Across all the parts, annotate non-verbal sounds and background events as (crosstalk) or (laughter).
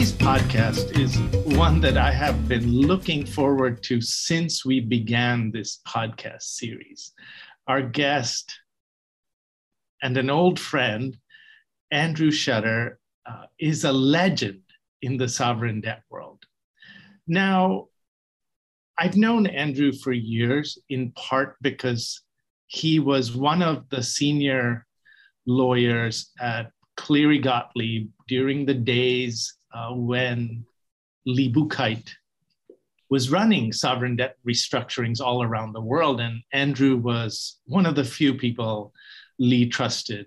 Today's podcast is one that I have been looking forward to since we began this podcast series. Our guest and an old friend, Andrew Shutter, uh, is a legend in the sovereign debt world. Now, I've known Andrew for years, in part because he was one of the senior lawyers at Cleary Gottlieb during the days uh, when Lee Buchheit was running sovereign debt restructurings all around the world. And Andrew was one of the few people Lee trusted.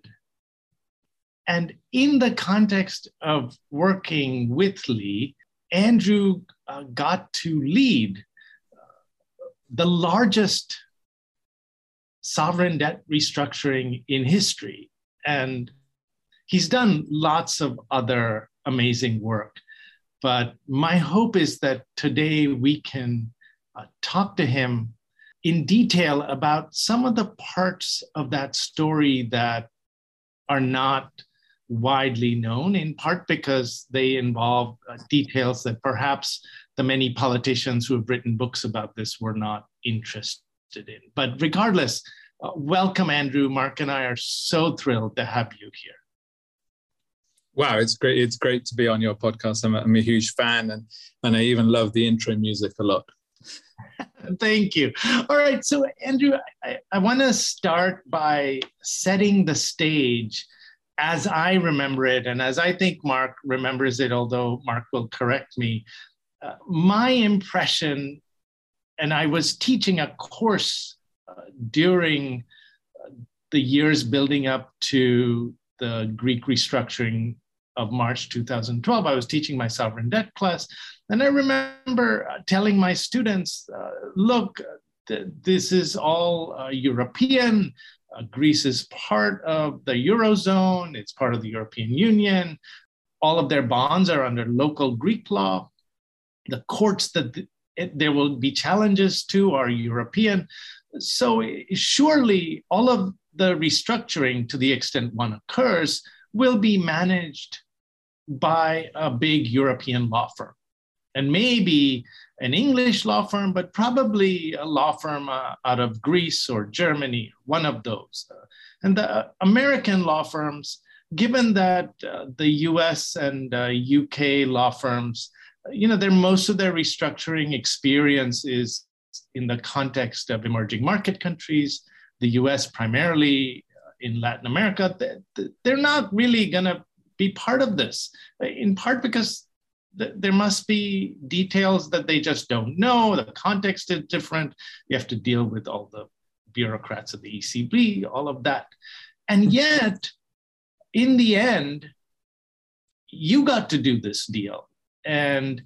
And in the context of working with Lee, Andrew uh, got to lead uh, the largest sovereign debt restructuring in history. And he's done lots of other amazing work. But my hope is that today we can uh, talk to him in detail about some of the parts of that story that are not widely known, in part because they involve uh, details that perhaps the many politicians who have written books about this were not interested in. But regardless, uh, welcome, Andrew. Mark and I are so thrilled to have you here. Wow, it's great! It's great to be on your podcast. I'm a, I'm a huge fan, and and I even love the intro music a lot. (laughs) Thank you. All right, so Andrew, I, I want to start by setting the stage as I remember it, and as I think Mark remembers it, although Mark will correct me. Uh, my impression, and I was teaching a course uh, during uh, the years building up to the Greek restructuring of March 2012. I was teaching my sovereign debt class. And I remember uh, telling my students, uh, look, th- this is all uh, European. Greece is part of the Eurozone, it's part of the European Union. All of their bonds are under local Greek law. The courts that th- it, there will be challenges to are European. So, surely, all of the restructuring, to the extent one occurs, will be managed by a big European law firm. And maybe an English law firm, but probably a law firm uh, out of Greece or Germany, one of those. Uh, and the American law firms, given that uh, the US and UK uh, law firms, you know, their most of their restructuring experience is in the context of emerging market countries, the US primarily uh, in Latin America, they're not really going to be part of this, in part because th- there must be details that they just don't know. The context is different. You have to deal with all the bureaucrats of the ECB, all of that. And hmm. yet, in the end, you got to do this deal. And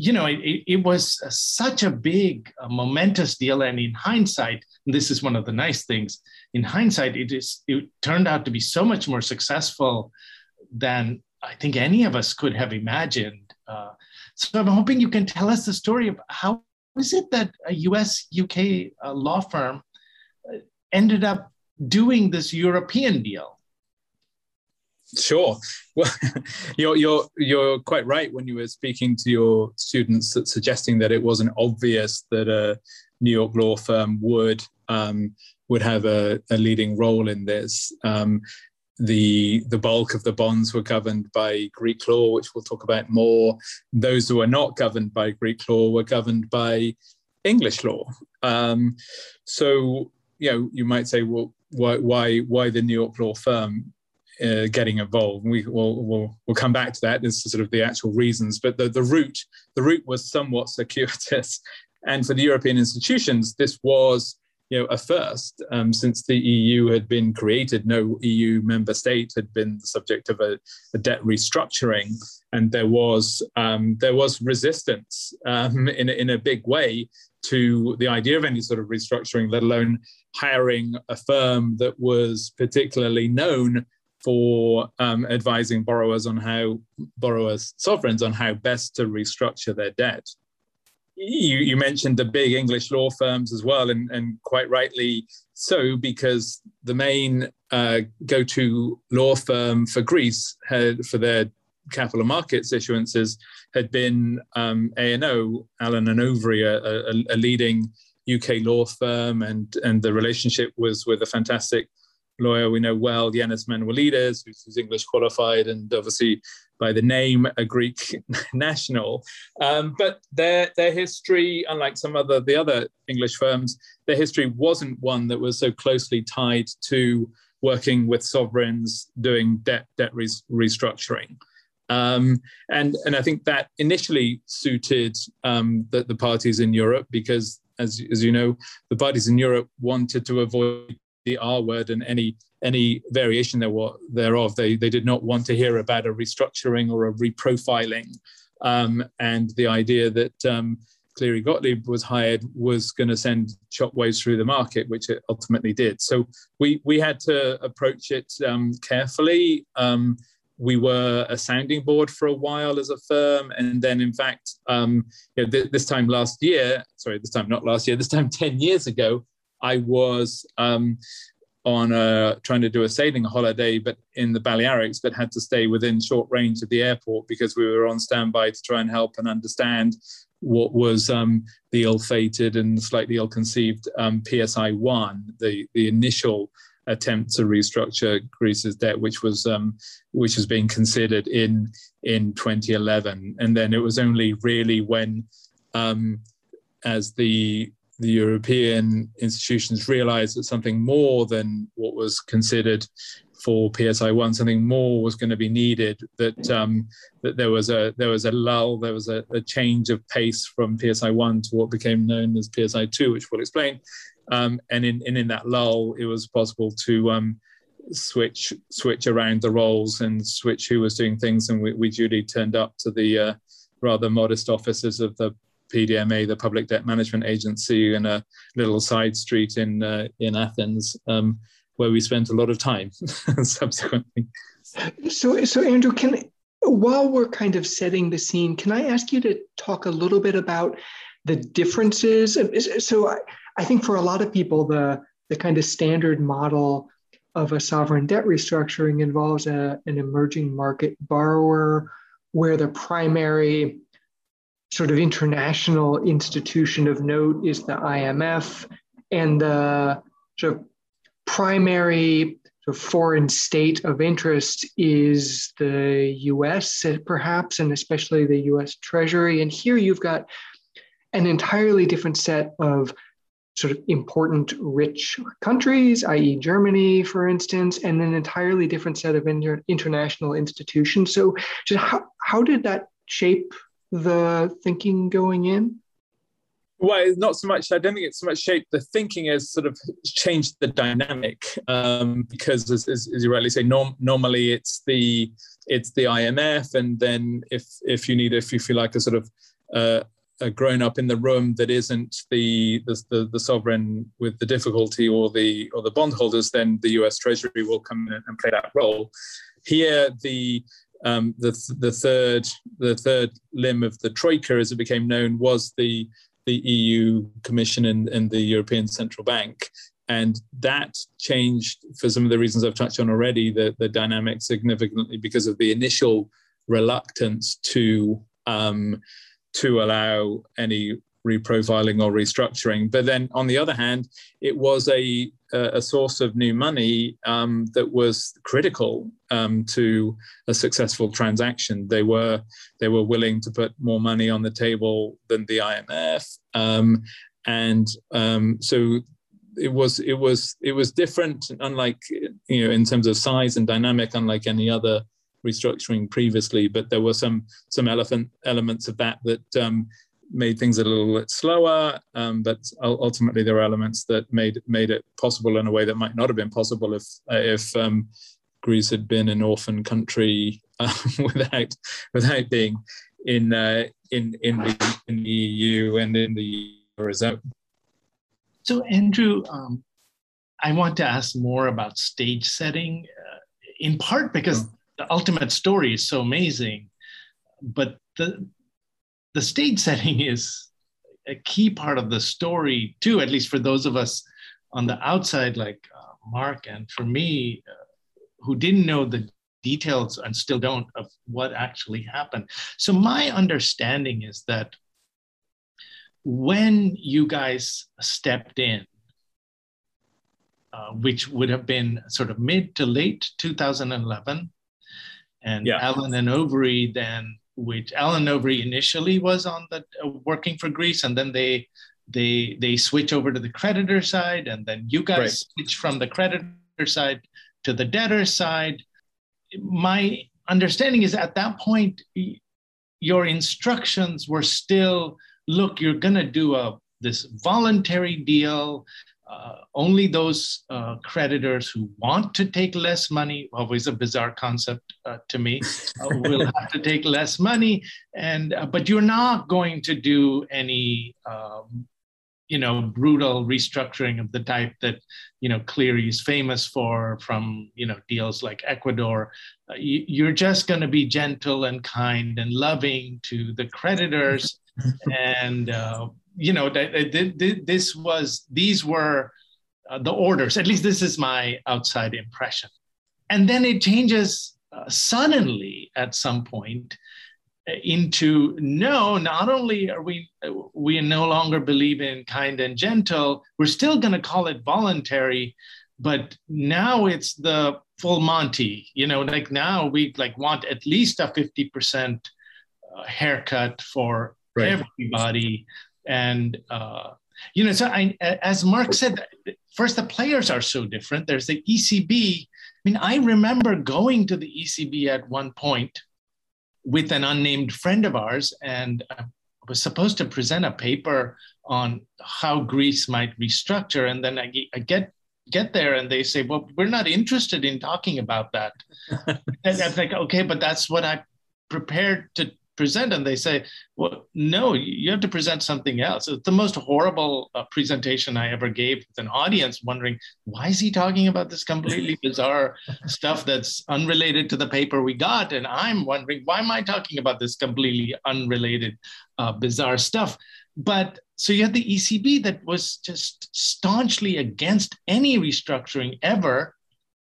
you know, it, it was such a big, a momentous deal. And in hindsight, this is one of the nice things, in hindsight, it is it turned out to be so much more successful than I think any of us could have imagined. Uh, so I'm hoping you can tell us the story of how is it that a US UK uh, law firm uh, ended up doing this European deal? Sure. (laughs) Well, you're you're you're quite right when you were speaking to your students, that suggesting that it wasn't obvious that a New York law firm would um, would have a, a, leading role in this. Um, the the bulk of the bonds were governed by Greek law, which we'll talk about more. Those who were not governed by Greek law were governed by English law. Um, so you know, you might say, well, why why why the New York law firm? Uh, getting involved. We will we'll, we'll come back to that. This is sort of the actual reasons, but the, the route the route was somewhat circuitous, (laughs) and for the European institutions, this was you know, a first um, since the EU had been created. No EU member state had been the subject of a, a debt restructuring, and there was um, there was resistance um, in in a big way to the idea of any sort of restructuring, let alone hiring a firm that was particularly known for um, advising borrowers on how borrowers sovereigns on how best to restructure their debt you, you, mentioned the big English law firms as well, and, and quite rightly so, because the main uh, go-to law firm for Greece had for their capital markets issuances had been um, A&O, Allen and Overy, a, a, a, leading UK law firm, and, and the relationship was with a fantastic lawyer we know well, Yannis Manuelides, who's English qualified and obviously by the name a Greek (laughs) national. Um, but their their history, unlike some other the other English firms, their history wasn't one that was so closely tied to working with sovereigns doing debt debt re- restructuring. Um, and and I think that initially suited um, the, the parties in Europe because, as as you know, the parties in Europe wanted to avoid the R word and any any variation there were, thereof. They, they did not want to hear about a restructuring or a reprofiling. Um, and the idea that um, Cleary Gottlieb was hired was going to send shockwaves through the market, which it ultimately did. So we, we had to approach it um, carefully. Um, we were a sounding board for a while as a firm. And then, in fact, um, you know, th- this time last year, sorry, this time not last year, this time (laughs) 10 years ago, I was um, on a, trying to do a sailing holiday, but in the Balearics, but had to stay within short range of the airport because we were on standby to try and help and understand what was um, the ill-fated and slightly ill-conceived um, PSI one, the the initial attempt to restructure Greece's debt, which was um, which was being considered in in 2011, and then it was only really when, um, as the the European institutions realized that something more than what was considered for PSI one, something more was going to be needed. That um, that there was a there was a lull, there was a, a, change of pace from PSI one to what became known as PSI two, which we'll explain. Um, and in, in in that lull, it was possible to um, switch switch around the roles and switch who was doing things. And we, we duly turned up to the uh, rather modest offices of the PDMA, the Public Debt Management Agency, in a little side street in uh, in Athens, um, where we spent a lot of time (laughs) subsequently. So, so Andrew, can while we're kind of setting the scene, can I ask you to talk a little bit about the differences? So, I, I think for a lot of people, the the kind of standard model of a sovereign debt restructuring involves a, an emerging market borrower where the primary sort of international institution of note is the IMF, and the sort of primary sort of foreign state of interest is the US, perhaps, and especially the US Treasury. And here you've got an entirely different set of sort of important rich countries, i.e., Germany, for instance, and an entirely different set of inter- international institutions. So, just how, how did that shape the thinking going in? Well, not so much. I don't think it's so much shaped the thinking has sort of changed the dynamic um, because, as, as, as, you rightly say, norm, normally it's the it's the IMF, and then if if you need if you feel like a sort of uh, a grown up in the room that isn't the, the, the the sovereign with the difficulty or the or the bondholders, then the U.S. Treasury will come in and play that role. Here, the um, the, the third the third limb of the troika, as it became known, was the the EU Commission and, and the European Central Bank, and that changed for some of the reasons I've touched on already. The the dynamic significantly because of the initial reluctance to um, to allow any reprofiling or restructuring. But then on the other hand, it was a a source of new money um, that was critical um, to a successful transaction. They were they were willing to put more money on the table than the IMF, um, and um, so it was it was it was different. Unlike you know in terms of size and dynamic, unlike any other restructuring previously. But there were some some elephant elements of that that um, made things a little bit slower, um, but ultimately there are elements that made made it possible in a way that might not have been possible if if um, Greece had been an orphan country uh, (laughs) without without being in uh, in in the, in the, EU and in the eurozone. So Andrew, um, I want to ask more about stage setting, uh, in part because the ultimate story is so amazing, but the the stage (laughs) setting is a key part of the story too at least for those of us on the outside like uh, mark and for me uh, who didn't know the details and still don't of what actually happened. So my understanding is that when you guys stepped in, uh, which would have been sort of mid to late 2011, and yeah. Allen and Overy then, which Allen Overy initially was on the uh, working for Greece, and then they they they switch over to the creditor side, and then you guys right. switch from the creditor side to the debtor side. My understanding is at that point, your instructions were still look, you're going to do a this voluntary deal. Uh, only those uh, creditors who want to take less money, always a bizarre concept uh, to me, uh, will (laughs) have to take less money. And uh, but you're not going to do any um, you know brutal restructuring of the type that you know Cleary is famous for from you know deals like Ecuador. Uh, you, are just going to be gentle and kind and loving to the creditors, (laughs) and uh, you know that, that, this was these were uh, the orders. At least this is my outside impression, and then it changes uh, suddenly at some point into no not only are we we no longer believe in kind and gentle we're still going to call it voluntary but now it's the full monty you know like now we like want at least a 50% uh, haircut for right. everybody and uh, you know so I, as mark said first the players are so different there's the ecb i mean i remember going to the ecb at one point with an unnamed friend of ours and I was supposed to present a paper on how Greece might restructure. And then I, I get get there and they say, well, we're not interested in talking about that. (laughs) and I'm like, okay, but that's what I prepared to present and they say well no you have to present something else. It's the most horrible uh, presentation i ever gave with an audience wondering why is he talking about this completely (laughs) bizarre stuff that's unrelated to the paper we got? And i'm wondering why am i talking about this completely unrelated uh, bizarre stuff? But so you had the ecb that was just staunchly against any restructuring ever.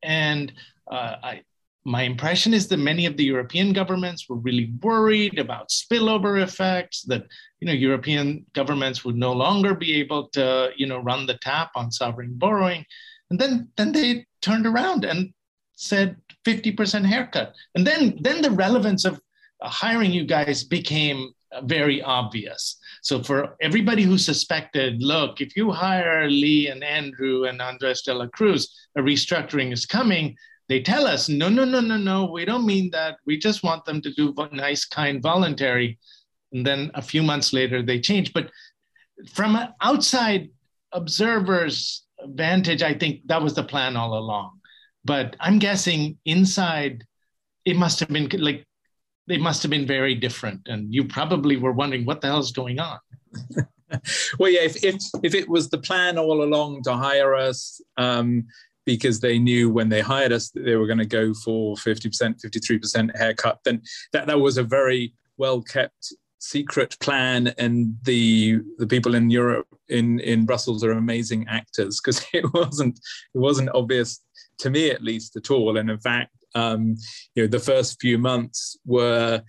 And uh, I, my impression is that many of the European governments were really worried about spillover effects, that you know European governments would no longer be able to you know run the tap on sovereign borrowing, and then then they turned around and said 50% haircut, and then then the relevance of hiring you guys became very obvious. So for everybody who suspected, look, if you hire Lee and Andrew and Andres de la Cruz, a restructuring is coming they tell us, no, no, no, no, no, we don't mean that. We just want them to do nice, kind, voluntary. And then a few months later, they change. But from an outside observer's vantage, I think that was the plan all along. But I'm guessing inside, it must have been like, they must have been very different. And you probably were wondering what the hell is going on. (laughs) well, yeah, if, if, if it was the plan all along to hire us, um, because they knew when they hired us that they were going to go for 50%, 53% haircut, then that, that was a very well kept secret plan. And the the people in Europe, in, in Brussels, are amazing actors because (laughs) it wasn't it wasn't obvious to me at least at all. And in fact, um, you know, the first few months were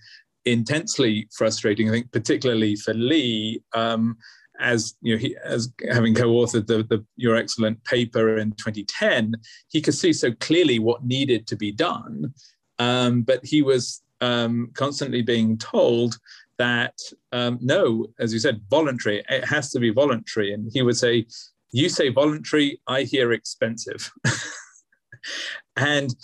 intensely frustrating. I think particularly for Lee. Um, as you know, he, as having co-authored the, the, your excellent paper in 2010, he could see so clearly what needed to be done, um, but he was um, constantly being told that um, no, as you said, voluntary. It has to be voluntary, and he would say, "You say voluntary, I hear expensive," (laughs) and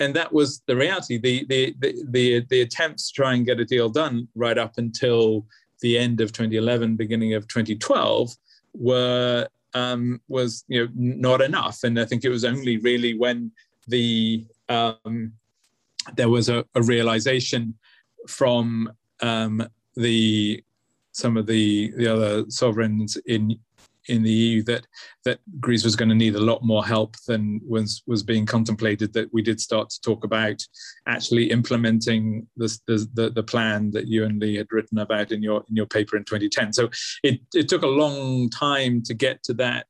and that was the reality. The, the the the the attempts to try and get a deal done right up until the end of 2011, beginning of 2012, were um, was you know not enough, and I think it was only really when the um, there was a, a realization from um, the some of the the other sovereigns in in the EU that that Greece was going to need a lot more help than was was being contemplated. That we did start to talk about actually implementing this, the, the, the plan that you and Lee had written about in your in your paper in 2010. So it it took a long time to get to that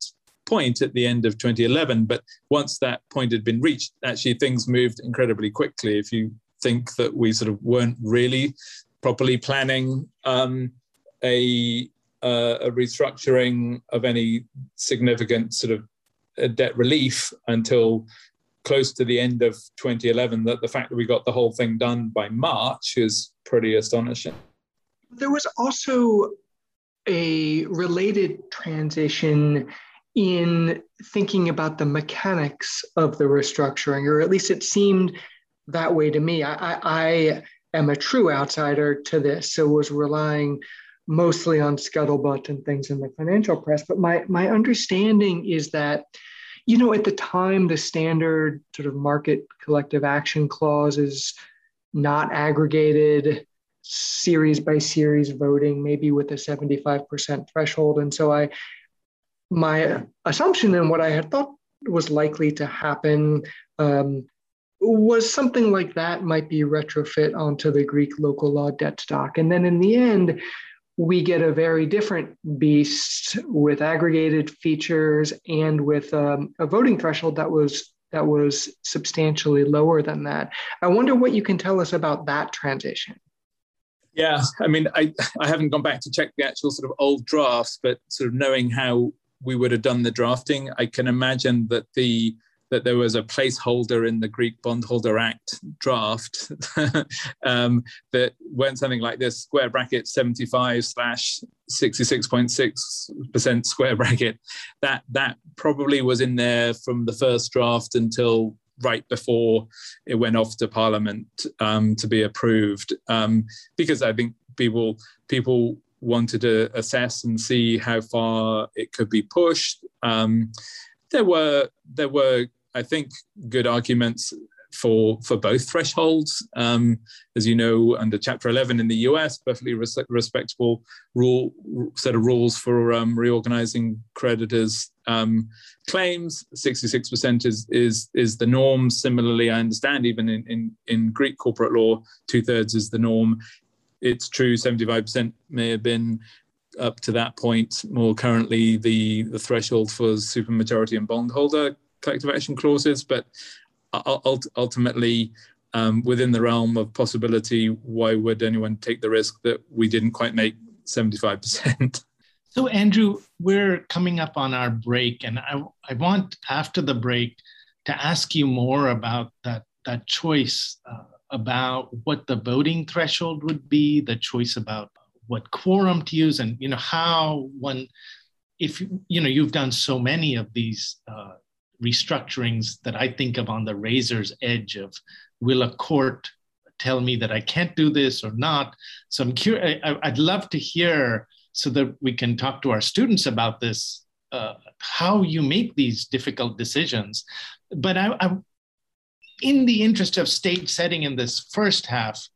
point at the end of 2011. But once that point had been reached, actually things moved incredibly quickly. If you think that we sort of weren't really properly planning um, a, uh, a restructuring of any significant sort of uh, debt relief until close to the end of 2011 that the fact that we got the whole thing done by March is pretty astonishing. There was also a related transition in thinking about the mechanics of the restructuring, or at least it seemed that way to me. I, I, I am a true outsider to this, so was relying mostly on scuttlebutt and things in the financial press. But my my understanding is that, you know, at the time, the standard sort of market collective action clause is not aggregated series by series voting, maybe with a 75% threshold. And so I my assumption and what I had thought was likely to happen um, was something like that might be retrofit onto the Greek local law debt stock. And then in the end, we get a very different beast with aggregated features and with um, a voting threshold that was that was substantially lower than that. I wonder what you can tell us about that transition. Yeah, I mean, I, I haven't gone back to check the actual sort of old drafts, but sort of knowing how we would have done the drafting, I can imagine that the that there was a placeholder in the Greek Bondholder Act draft (laughs) um, that went something like this: square bracket seventy five slash sixty six point six percent square bracket. That that probably was in there from the first draft until right before it went off to Parliament um, to be approved, um, because I think people people wanted to assess and see how far it could be pushed. Um, there were there were I think good arguments for for both thresholds. Um, as you know, under Chapter 11 in the US, perfectly res- respectable rule set of rules for um, reorganizing creditors' um, claims. 66% is is is the norm. Similarly, I understand even in in, in Greek corporate law, two thirds is the norm. It's true, 75% may have been up to that point. More currently, the the threshold for supermajority and bondholder collective action clauses, but ultimately, um, within the realm of possibility, why would anyone take the risk that we didn't quite make 75%? (laughs) So, Andrew, we're coming up on our break, and I, I want after the break to ask you more about that, that choice uh, about what the voting threshold would be, the choice about what quorum to use, and you know how one, if you know you've done so many of these uh, restructurings that I think of on the razor's edge of will a court tell me that I can't do this or not? So I'm curious, I'd love to hear so that we can talk to our students about this, uh, how you make these difficult decisions. But I, I, in the interest of stage setting in this first half,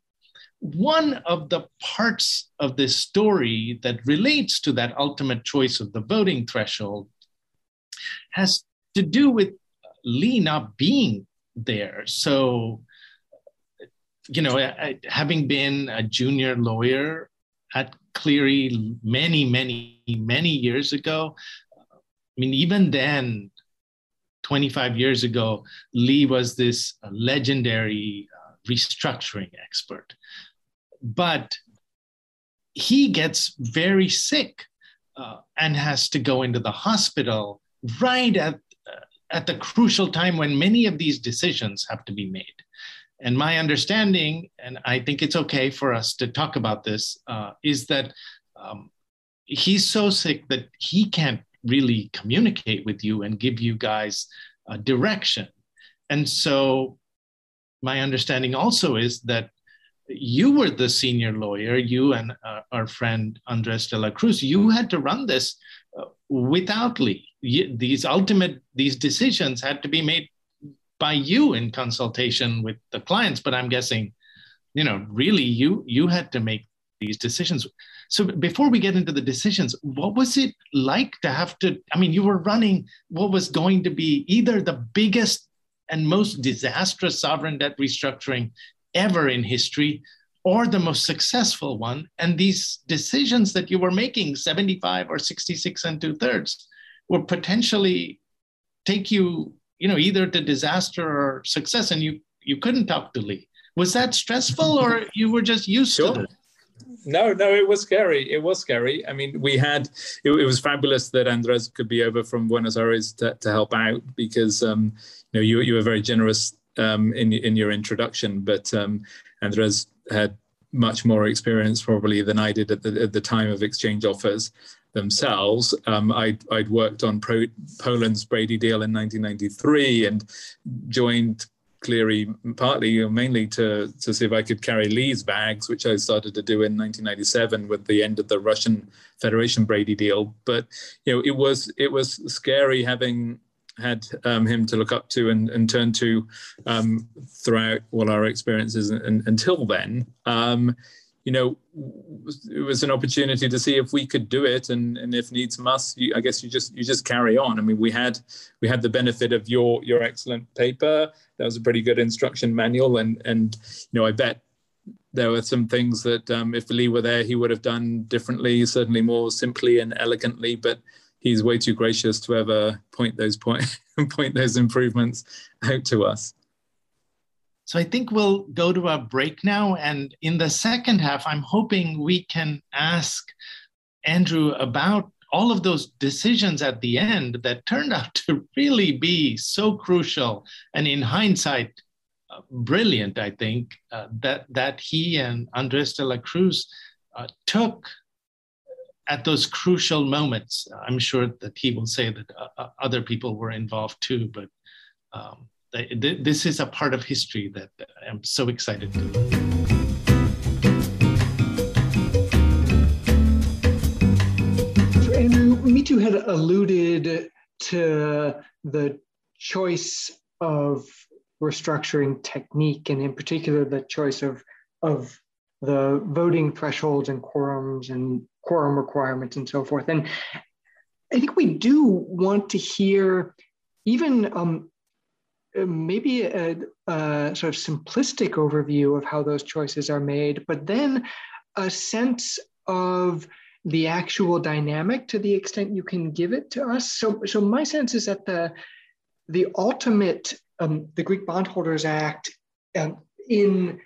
one of the parts of this story that relates to that ultimate choice of the voting threshold has to do with Lee not being there. So, you know, having been a junior lawyer at Cleary many, many, many years ago, I mean, even then, 25 years ago, Lee was this legendary uh, restructuring expert. But he gets very sick uh, and has to go into the hospital right at at the crucial time when many of these decisions have to be made. And my understanding, and I think it's okay for us to talk about this, uh, is that um, he's so sick that he can't really communicate with you and give you guys uh, direction. And so, my understanding also is that you were the senior lawyer, you and uh, our friend Andres de la Cruz, you had to run this uh, without Lee these ultimate these decisions had to be made by you in consultation with the clients. But i'm guessing you know really you you had to make these decisions. So before we get into the decisions what was it like to have to i mean you were running what was going to be either the biggest and most disastrous sovereign debt restructuring ever in history or the most successful one. And these decisions that you were making 75 or 66 and two thirds or potentially take you, you know, either to disaster or success, and you you couldn't talk to Lee. Was that stressful, or (laughs) you were just used sure. to it? No, no, it was scary. It was scary. I mean, we had it, it was fabulous that Andres could be over from Buenos Aires to, to help out because um, you know you you were very generous um, in in your introduction, but um, Andres had much more experience probably than I did at the, at the time of exchange offers themselves. Um, I'd, I'd, worked on Pro, Poland's Brady deal in 1993 and joined Cleary partly or mainly to, to see if I could carry Lee's bags, which I started to do in 1997 with the end of the Russian Federation Brady deal. But you know, it was it was scary having had um, him to look up to and, and turn to um, throughout all our experiences and, until then. You know, it was an opportunity to see if we could do it, and, and if needs must, you, I guess you just you just carry on. I mean, we had we had the benefit of your your excellent paper. That was a pretty good instruction manual, and and you know, I bet there were some things that um, if Lee were there, he would have done differently, certainly more simply and elegantly. But he's way too gracious to ever point those point (laughs) point those improvements out to us. So I think we'll go to a break now, and in the second half, I'm hoping we can ask Andrew about all of those decisions at the end that turned out to really be so crucial, and in hindsight, uh, brilliant. I think uh, that that he and Andres de la Cruz uh, took at those crucial moments. I'm sure that he will say that uh, uh other people were involved too, but um, this is a part of history that I'm so excited to. So Andrew, Mitu had alluded to the choice of restructuring technique, and in particular, the choice of of the voting thresholds and quorums and quorum requirements and so forth. And I think we do want to hear even um, maybe a, a, sort of simplistic overview of how those choices are made, but then a sense of the actual dynamic to the extent you can give it to us. So, so my sense is that the the ultimate um, the Greek Bondholders Act uh, in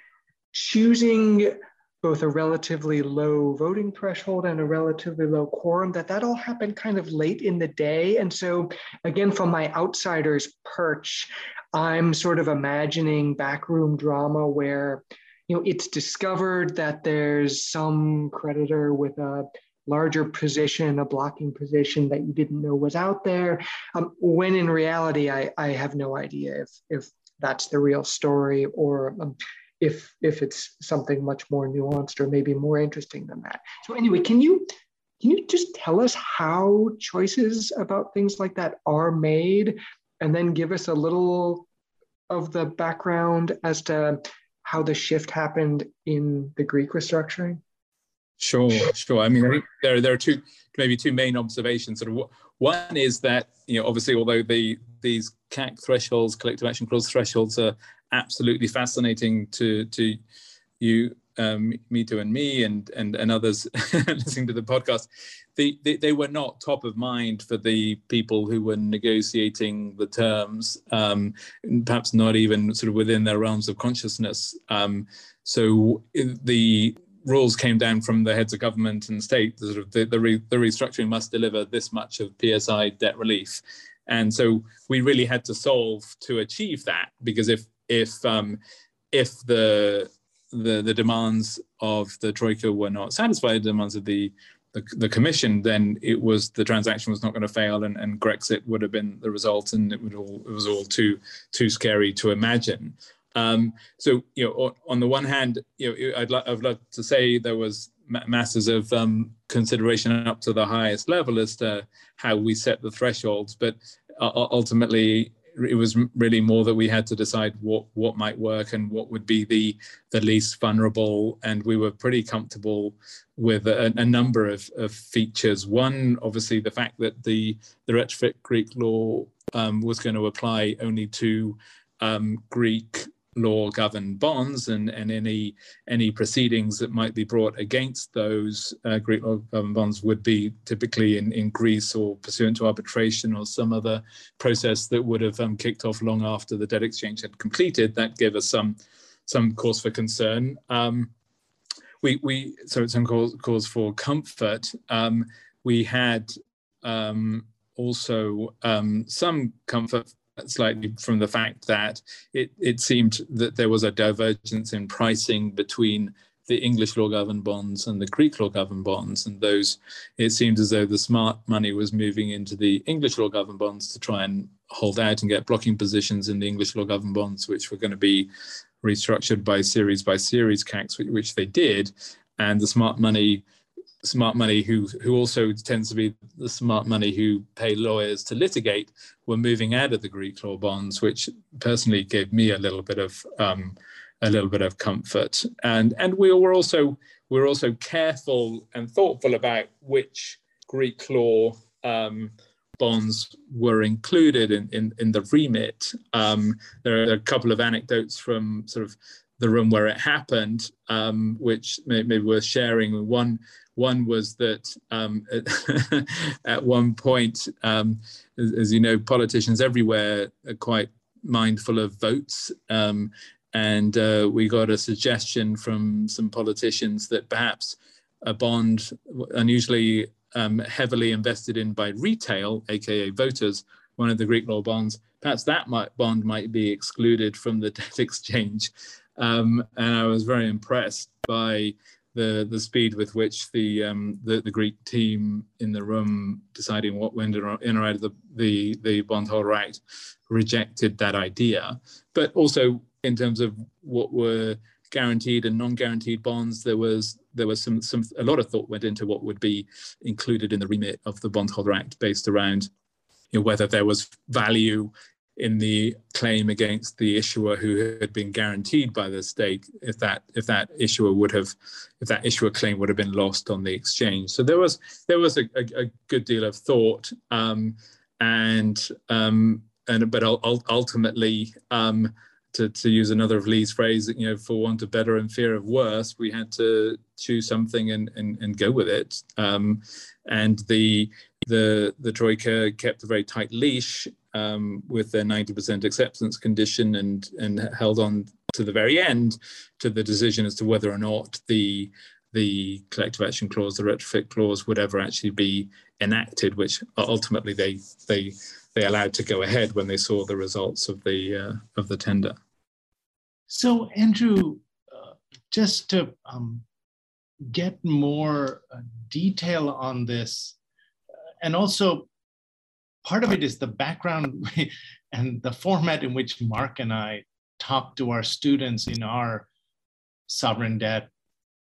choosing both a relatively low voting threshold and a relatively low quorum that that all happened kind of late in the day. And so again from my outsider's perch i'm sort of imagining backroom drama where you know it's discovered that there's some creditor with a larger position a blocking position that you didn't know was out there. Um, when in reality I, I have no idea if if that's the real story or um, if if it's something much more nuanced or maybe more interesting than that. So anyway, can you can you just tell us how choices about things like that are made and then give us a little of the background as to how the shift happened in the Greek restructuring? Sure, sure. I mean, I there, there are two, maybe two main observations. Sort of one is that you know, obviously, although the these CAC thresholds, collective action clause thresholds, are absolutely fascinating to to you, um, Mitu, and me, and and and others (laughs) listening to the podcast. The, they, they were not top of mind for the people who were negotiating the terms, um, perhaps not even sort of within their realms of consciousness. Um, so the rules came down from the heads of government and state. The, sort of the, the, re, the restructuring must deliver this much of PSI debt relief, and so we really had to solve to achieve that because if if um, if the, the the demands of the troika were not satisfied, the demands of the the, the, commission, then it was the transaction was not going to fail, and, and Grexit would have been the result, and it would all it was all too too scary to imagine. Um, so you know, on the one hand, you know, I'd, lo- I'd love to say there was masses of um, consideration up to the highest level as to how we set the thresholds, but uh, ultimately it was really more that we had to decide what what might work and what would be the the least vulnerable. And we were pretty comfortable with a, a number of, of, features. One obviously the fact that the the retrofit greek law um, was going to apply only to um, greek law governed bonds and, and any any proceedings that might be brought against those uh, Greek law governed bonds would be typically in, in Greece or pursuant to arbitration or some other process that would have um, kicked off long after the debt exchange had completed. That gave us some some cause for concern. Um, we, we so some cause, cause for comfort. Um, we had um, also um, some comfort slightly from the fact that it, it seemed that there was a divergence in pricing between the English law governed bonds and the Greek law governed bonds. And those, it seemed as though the smart money was moving into the English law governed bonds to try and hold out and get blocking positions in the English law governed bonds, which were going to be restructured by series by series CACs, which they did. And the smart money smart money who who also tends to be the smart money who pay lawyers to litigate were moving out of the Greek law bonds, which personally gave me a little bit of um, a little bit of comfort. And and we were also we are also careful and thoughtful about which Greek law um, bonds were included in, in, in the remit. Um, there are a couple of anecdotes from sort of the room where it happened, um, which may, may be worth sharing. One one was that um, (laughs) at, one point, um, as, as, you know, politicians everywhere are quite mindful of votes. Um, and uh, we got a suggestion from some politicians that perhaps a bond, unusually um, heavily invested in by retail, aka voters, one of the Greek law bonds, perhaps that might, bond might be excluded from the (laughs) debt exchange. Um, and I was very impressed by the the speed with which the um, the, the Greek team in the room deciding what went in or out of the the, the bondholder act rejected that idea. But also in terms of what were guaranteed and non-guaranteed bonds, there was there was some some a lot of thought went into what would be included in the remit of the bondholder act based around you know, whether there was value in the claim against the issuer who had been guaranteed by the state if that if that issuer would have if that issuer claim would have been lost on the exchange so there was there was a, a, a good deal of thought um, and um, and but ultimately um, to, to use another of Lee's phrase, you know, for want of better and fear of worse, we had to choose something and, and, and go with it. Um, and the the the troika kept a very tight leash um, with their 90% acceptance condition and and held on to the very end to the decision as to whether or not the the collective action clause, the retrofit clause, would ever actually be enacted, which ultimately they they they allowed to go ahead when they saw the results of the uh, of the tender. So Andrew, uh, just to um, get more uh, detail on this, uh, and also part of it is the background (laughs) and the format in which Mark and I talk to our students in our sovereign debt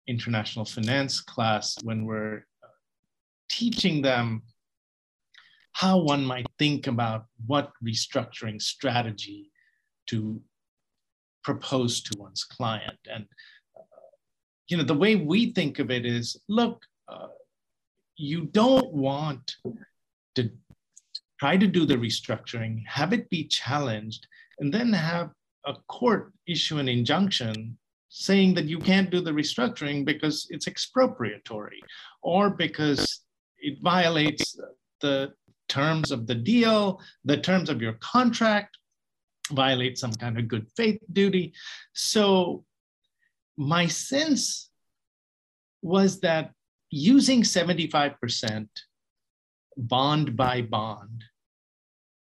international finance class when we're uh, teaching them how one might think about what restructuring strategy to propose to one's client. And, uh, you know, the way we think of it is look, uh, you don't want to try to do the restructuring, have it be challenged, and then have a court issue an injunction saying that you can't do the restructuring because it's expropriatory or because it violates the terms of the deal, the terms of your contract, violate some kind of good faith duty. So my sense was that using 75% bond by bond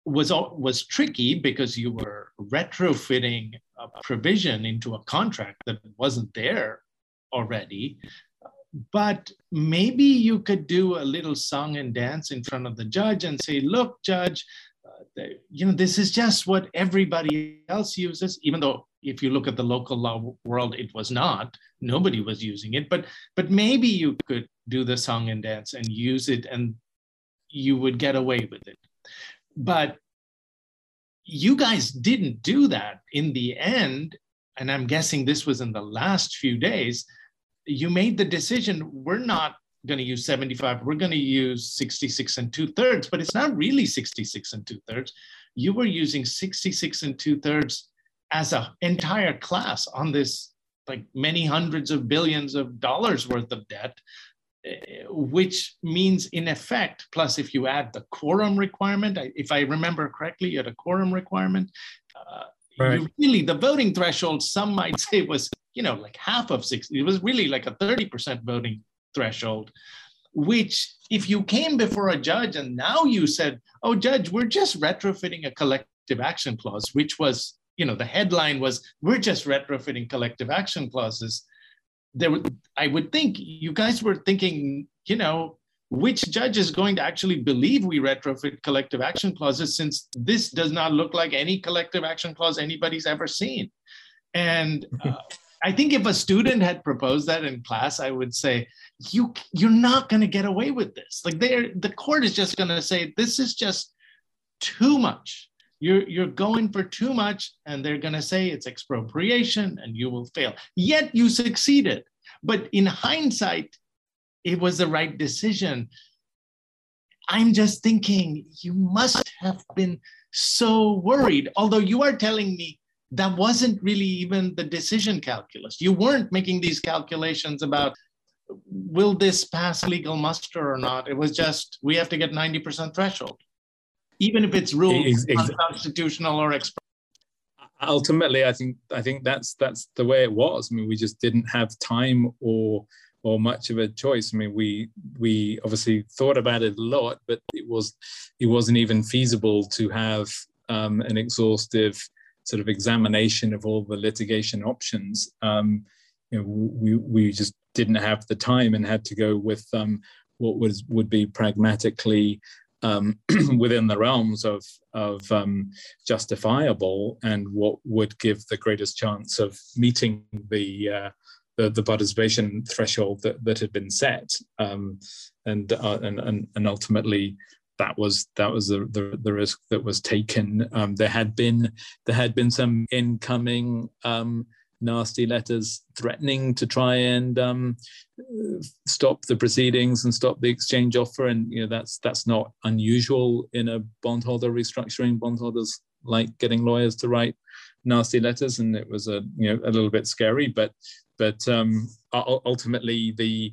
was was tricky because you were retrofitting a provision into a contract that wasn't there already. But maybe you could do a little song and dance in front of the judge and say look judge uh, you know this is just what everybody else uses even though if you look at the local law world it was not. Nobody was using it. But but maybe you could do the song and dance and use it and you would get away with it but you guys didn't do that in the end. And i'm guessing this was in the last few days. You made the decision we're not going to use 75 we're going to use 66 and two thirds but it's not really 66 and two thirds you were using 66 and two thirds as an entire class on this like many hundreds of billions of dollars worth of debt which means in effect plus if you add the quorum requirement if i remember correctly you had a quorum requirement uh, right. really the voting threshold some might (laughs) say was you know like half of 60 it was really like a 30% voting threshold which if you came before a judge and now you said oh judge we're just retrofitting a collective action clause which was you know the headline was we're just retrofitting collective action clauses there i would think you guys were thinking you know which judge is going to actually believe we retrofit collective action clauses since this does not look like any collective action clause anybody's ever seen and uh, (laughs) I think if a student had proposed that in class, I would say, you you're not going to get away with this. Like they the court is just going to say this is just too much. You're you're going for too much, and they're going to say it's expropriation, and you will fail. Yet you succeeded. But in hindsight, it was the right decision. I'm just thinking you must have been so worried. Although you are telling me that wasn't really even the decision calculus. You weren't making these calculations about will this pass legal muster or not. It was just we have to get 90% threshold, even if it's ruled exactly. unconstitutional or express. Ultimately, I think I think that's that's the way it was. I mean, we just didn't have time or or much of a choice. I mean, we we obviously thought about it a lot, but it was it wasn't even feasible to have um, an exhaustive sort of examination of all the litigation options, um, you know, we, we just didn't have the time and had to go with um, what was would be pragmatically um, (clears throat) within the realms of of um, justifiable and what would give the greatest chance of meeting the uh, the, the, participation threshold that, that had been set, um, and, uh, and and and ultimately that was that was the, the, the risk that was taken. Um, there had been there had been some incoming um, nasty letters threatening to try and um, stop the proceedings and stop the exchange offer, and you know that's that's not unusual in a bondholder restructuring. Bondholders like getting lawyers to write nasty letters, and it was a you know a little bit scary, but but um, ultimately the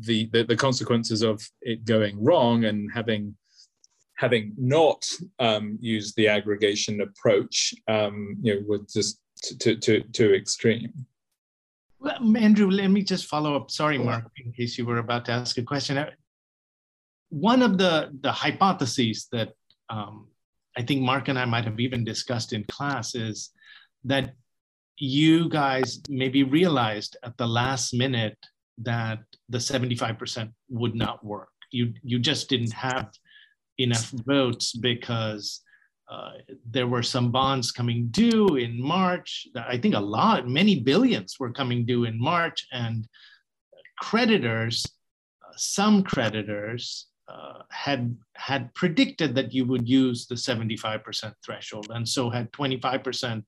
the, the, the consequences of it going wrong and having having not um, used the aggregation approach, um, you know, were just too, too, too extreme. Well, Andrew, let me just follow up. Sorry, Mark, in case you were about to ask a question. Uh, one of the, the hypotheses that um, I think Mark and I might have even discussed in class is that you guys maybe realized at the last minute that the 75% would not work. You, you just didn't have enough votes because uh, there were some bonds coming due in March. I think a lot, many billions were coming due in March, and creditors, uh, some creditors, uh, had had predicted that you would use the 75% threshold, and so had 25%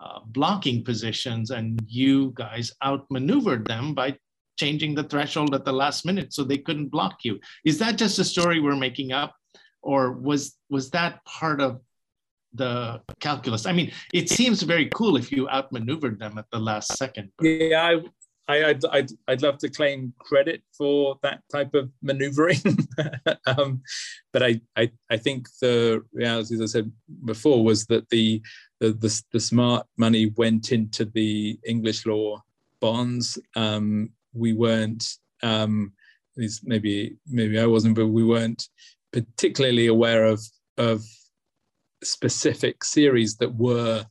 uh, blocking positions, and you guys outmaneuvered them by changing the threshold at the last minute so they couldn't block you. Is that just a story we're making up? or was was that part of the calculus? I mean, it seems very cool if you outmaneuvered them at the last second. Yeah, I, I, I'd, I'd, I'd love to claim credit for that type of maneuvering, (laughs) um, but I, I, I think the reality, as I said before, was that the, the, the, the smart money went into the English law bonds. Um, we weren't, um, at least maybe maybe I wasn't, but we weren't particularly aware of of specific series that were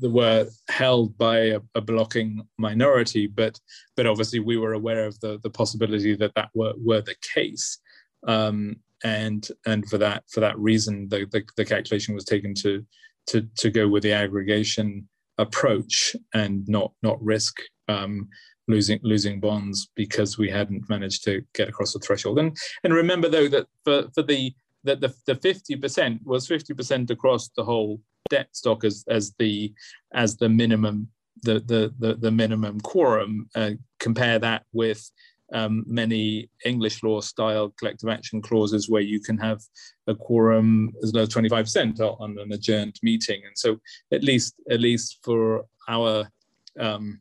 that were held by a, a, blocking minority, but but obviously we were aware of the the possibility that that were were the case, um, and and for that for that reason, the, the, the calculation was taken to to to go with the aggregation approach and not not risk um, losing losing bonds because we hadn't managed to get across the threshold. And and remember though that for, for the that the, the 50% was 50% across the whole debt stock as, as the as the minimum the the the, the minimum quorum. Uh, compare that with um, many English law style collective action clauses where you can have a quorum as low as 25% on an adjourned meeting. And so at least, at least for our um,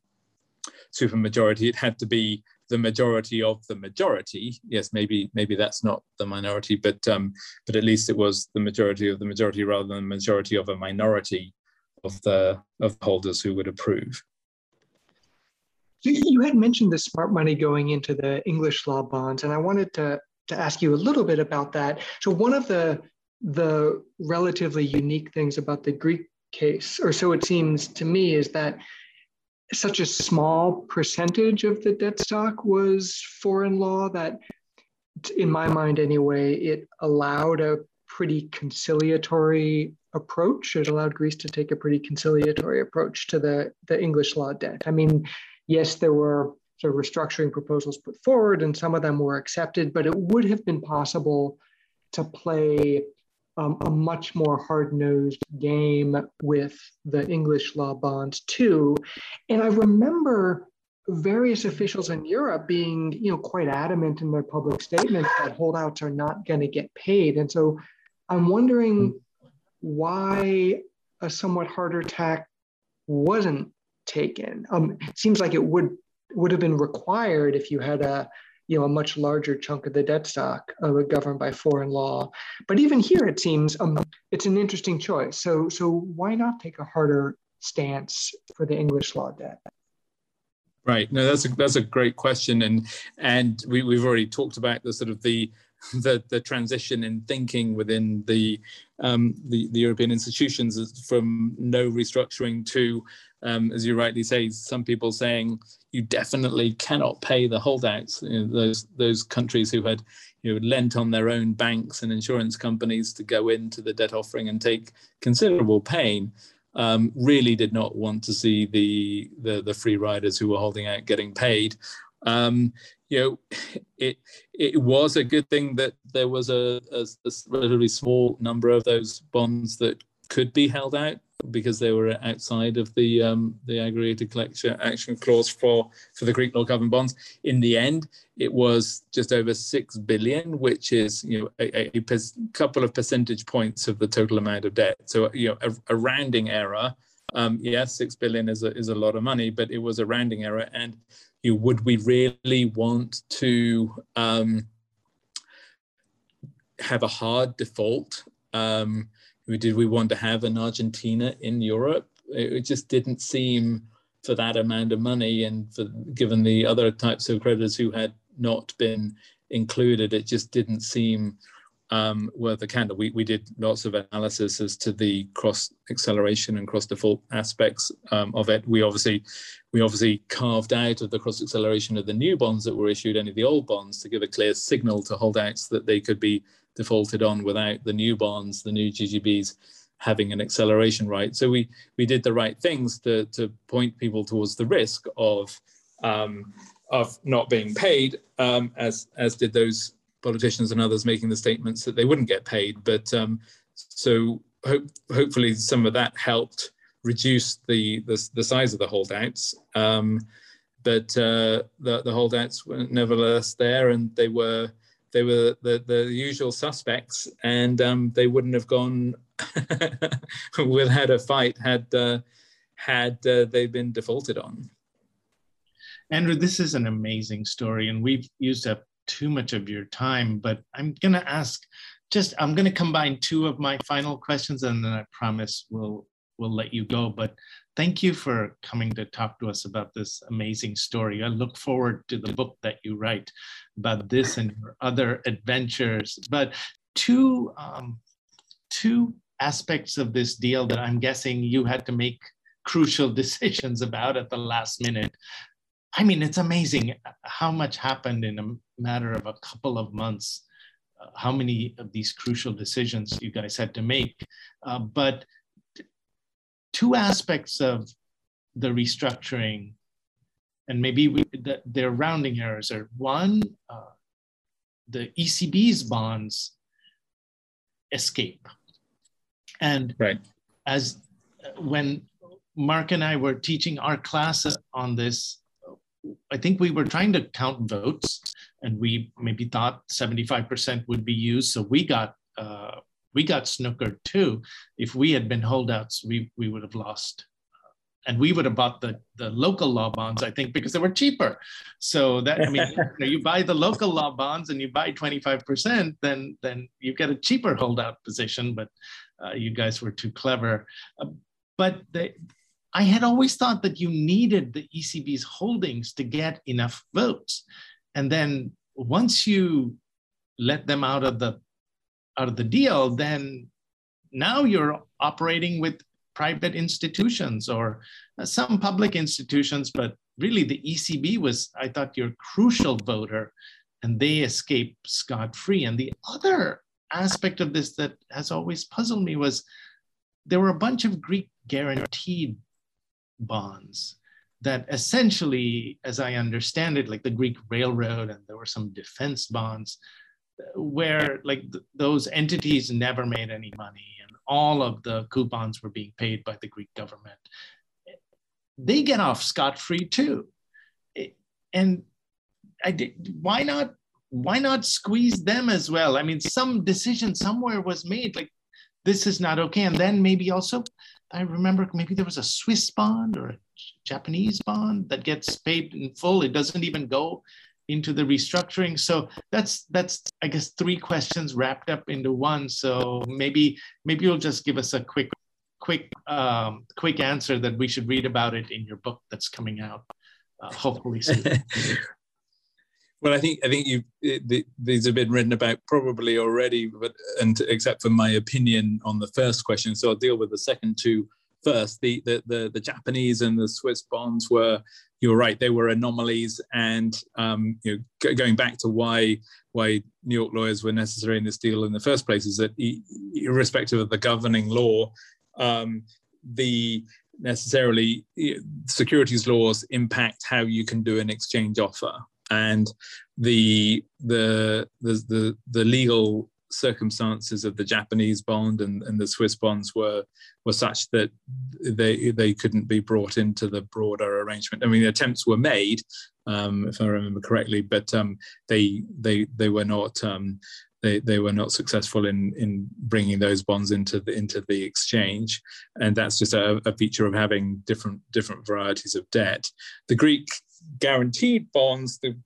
supermajority, it had to be the majority of the majority. Yes, maybe maybe that's not the minority, but um, but at least it was the majority of the majority rather than the majority of a minority of the of holders who would approve. You had mentioned the smart money going into the English law bonds, and I wanted to, to ask you a little bit about that. So, one of the the relatively unique things about the Greek case, or so it seems to me, is that such a small percentage of the debt stock was foreign law that, in my mind anyway, it allowed a pretty conciliatory approach. It allowed Greece to take a pretty conciliatory approach to the, the English law debt. I mean, yes, there were sort of restructuring proposals put forward, and some of them were accepted, but it would have been possible to play um, a much more hard nosed game with the English law bonds too. And I remember various officials in Europe being, you know, quite adamant in their public statements that holdouts are not going to get paid. And so I'm wondering why a somewhat harder tack wasn't taken. Um, it seems like it would would have been required if you had a you know a much larger chunk of the debt stock uh, governed by foreign law. But even here, it seems um, it's an interesting choice. So so why not take a harder stance for the English law debt? Right. No, that's a that's a great question, and and we, we've already talked about the sort of the (laughs) the, the transition in thinking within the, um, the, the European institutions from no restructuring to, um, as you rightly say, some people saying you definitely cannot pay the holdouts. You know, those those countries who had you know lent on their own banks and insurance companies to go into the debt offering and take considerable pain. Um, really did not want to see the, the, the free riders who were holding out getting paid. Um, you know, it it was a good thing that there was a, a, a, relatively small number of those bonds that could be held out because they were outside of the um, the aggregated collection action clause for for the Greek law government bonds. In the end, it was just over six billion, which is you know a, a, couple of percentage points of the total amount of debt. So you know a, a rounding error. Um, yes, six billion is a, is a lot of money, but it was a rounding error, and you know, would we really want to um, have a hard default? Um, did we want to have an Argentina in Europe? It, just didn't seem for that amount of money, and for given the other types of creditors who had not been included, it just didn't seem um, worth a candle. We, we did lots of analysis as to the cross acceleration and cross default aspects um, of it. We obviously we obviously carved out of the cross acceleration of the new bonds that were issued any of the old bonds to give a clear signal to holdouts that they could be defaulted on without the new bonds, the new GGBs having an acceleration right. So we we did the right things to to point people towards the risk of um, of not being paid, um, as as did those politicians and others making the statements that they wouldn't get paid. But um, so hope, hopefully some of that helped reduce the the, the size of the holdouts. Um, but uh, the, the holdouts were nevertheless there, and they were they were the, the usual suspects, and um, they wouldn't have gone (laughs) without a fight had uh, had uh, they been defaulted on. Andrew, this is an amazing story, and we've used up too much of your time, but I'm going to ask just, I'm going to combine two of my final questions and then I promise we'll, we'll let you go. But thank you for coming to talk to us about this amazing story. I look forward to the book that you write about this and your other adventures. But two, um, two aspects of this deal that I'm guessing you had to make crucial (laughs) decisions about at the last minute. I mean, it's amazing how much happened in a matter of a couple of months, uh, how many of these crucial decisions you guys had to make. Uh, but two aspects of the restructuring, and maybe we, the, their rounding errors are one, uh, the ECB's bonds escape. And right. as uh, when Mark and I were teaching our class on this, I think we were trying to count votes, and we maybe thought 75% would be used. So we got uh, we got snookered too. If we had been holdouts, we we would have lost and we would have bought the, the local law bonds, I think, because they were cheaper. So that I mean, (laughs) you, know, you, buy the local law bonds and you buy 25%, then then you get a cheaper holdout position. But uh, you guys were too clever. Uh, but they, I had always thought that you needed the ECB's holdings to get enough votes, and then once you let them out of the out of the deal, then now you're operating with private institutions or uh, some public institutions, but really the ECB was, I thought, your crucial voter, and they escaped scot free. And the other aspect of this that has always puzzled me was there were a bunch of Greek guaranteed bonds that essentially, as I understand it, like the Greek railroad, and there were some defense bonds where like th- those entities never made any money and all of the coupons were being paid by the Greek government. They get off scot free too. And I did, why not why not squeeze them as well? I mean, some decision somewhere was made like this is not okay. And then maybe also, I remember maybe there was a Swiss bond or a Japanese bond that gets paid in full. It doesn't even go into the restructuring. So that's that's i guess three questions wrapped up into one. So maybe maybe you'll just give us a quick quick um, quick answer that we should read about it in your book that's coming out uh, hopefully soon. (laughs) Well i think i think you these have been written about probably already but and except for my opinion on the first question so i'll deal with the second two first. The the the, the japanese and the swiss bonds were you're right; they were anomalies, and um, you know, going back to why why New York lawyers were necessary in this deal in the first place is that, irrespective of the governing law, um, the necessarily securities laws impact how you can do an exchange offer, and the the the the, the legal circumstances of the Japanese bond and, and the Swiss bonds were were such that they they couldn't be brought into the broader arrangement. I mean, attempts were made, um, if I remember correctly, but um, they they they were not um, they, they were not successful in in bringing those bonds into the into the exchange, and that's just a, a feature of having different different varieties of debt. The Greek guaranteed bonds, the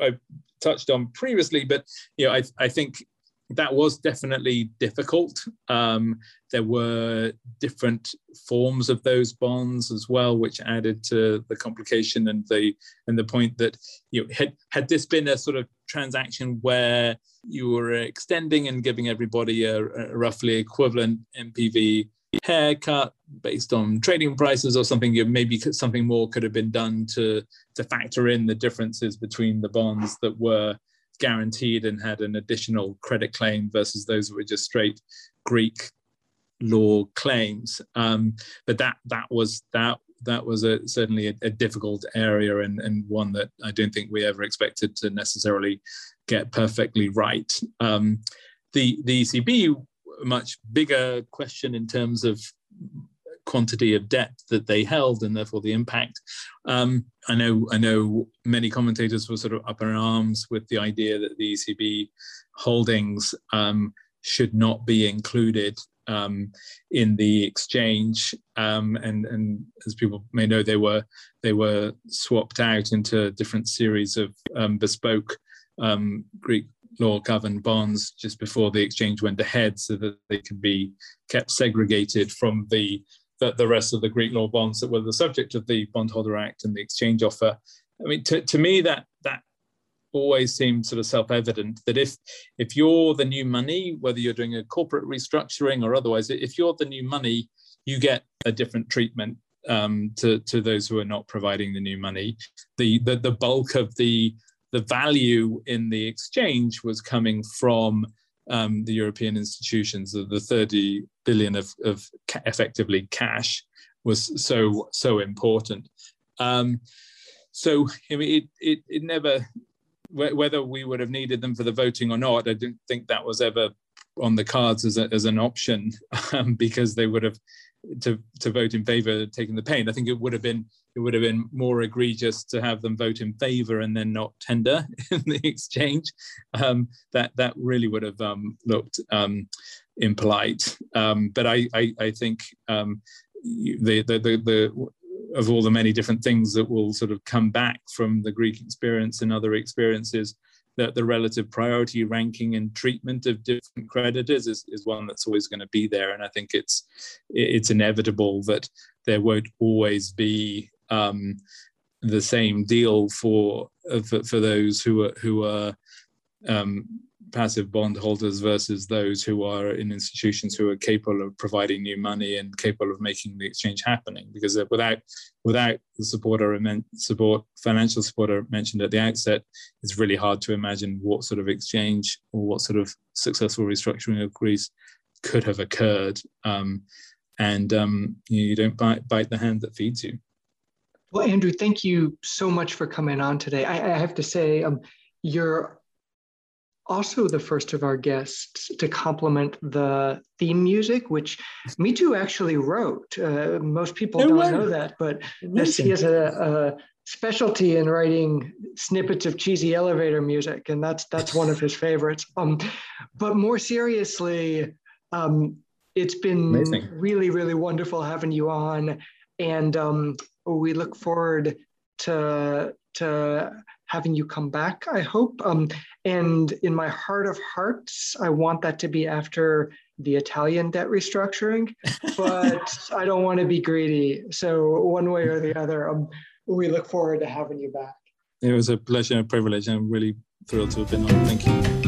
I touched on previously, but you know, I, I think that was definitely difficult. Um, there were different forms of those bonds as well, which added to the complication and the and the point that you know, had had this been a sort of transaction where you were extending and giving everybody a, a roughly equivalent NPV haircut based on trading prices or something maybe something more could have been done to to factor in the differences between the bonds that were guaranteed and had an additional credit claim versus those that were just straight Greek law claims. Um, but that that was that that was a, certainly a, a difficult area and, and one that I don't think we ever expected to necessarily get perfectly right. Um, the the ECB much bigger question in terms of quantity of debt that they held and therefore the impact. Um, I know I know many commentators were sort of up in arms with the idea that the ECB holdings um, should not be included um, in the exchange, um, and and as people may know, they were they were swapped out into different series of um, bespoke um, Greek law governed bonds just before the exchange went ahead, so that they could be kept segregated from the the, the rest of the Greek law bonds that were the subject of the Bondholder Act and the exchange offer. I mean, to, to me, that that always seems sort of self-evident that if if you're the new money, whether you're doing a corporate restructuring or otherwise, if you're the new money, you get a different treatment um, to to those who are not providing the new money. The the, the bulk of the the value in the exchange was coming from um, the European institutions, the, the 30 billion of, of ca- effectively cash was so so important. Um, so I mean, it, it, it never whether we would have needed them for the voting or not. I didn't think that was ever on the cards as, a, as an option (laughs) um, because they would have to to vote in favour taking the pain. I think it would have been it would have been more egregious to have them vote in favour and then not tender (laughs) in the exchange. Um, that that really would have um, looked um, impolite. Um, but I I, I think um, the, the the the of all the many different things that will sort of come back from the Greek experience and other experiences that the relative priority ranking and treatment of different creditors is, is one that's always going to be there. And I think it's it's inevitable that there won't always be um, the same deal for, for, for those who are who are um, passive bondholders versus those who are in institutions who are capable of providing new money and capable of making the exchange happening. Because without without the support or support financial support I mentioned at the outset, it's really hard to imagine what sort of exchange or what sort of successful restructuring of Greece could have occurred. Um, and um, you don't bite, bite the hand that feeds you. Well, Andrew, thank you so much for coming on today. I, I have to say, um, you're also the first of our guests to compliment the theme music, which Mitu actually wrote. Uh, most people no don't way. know that, but this, he has a, a, specialty in writing snippets of cheesy elevator music, and that's that's one of his favorites. Um, but more seriously, um, it's been Amazing. really, really wonderful having you on, and um, we look forward to to having you come back, I hope. Um, and in my heart of hearts, I want that to be after the Italian debt restructuring, (laughs) but I don't want to be greedy. So, one way or the other, um, we look forward to having you back. It was a pleasure and a privilege. I'm really thrilled to have been on. Thank you.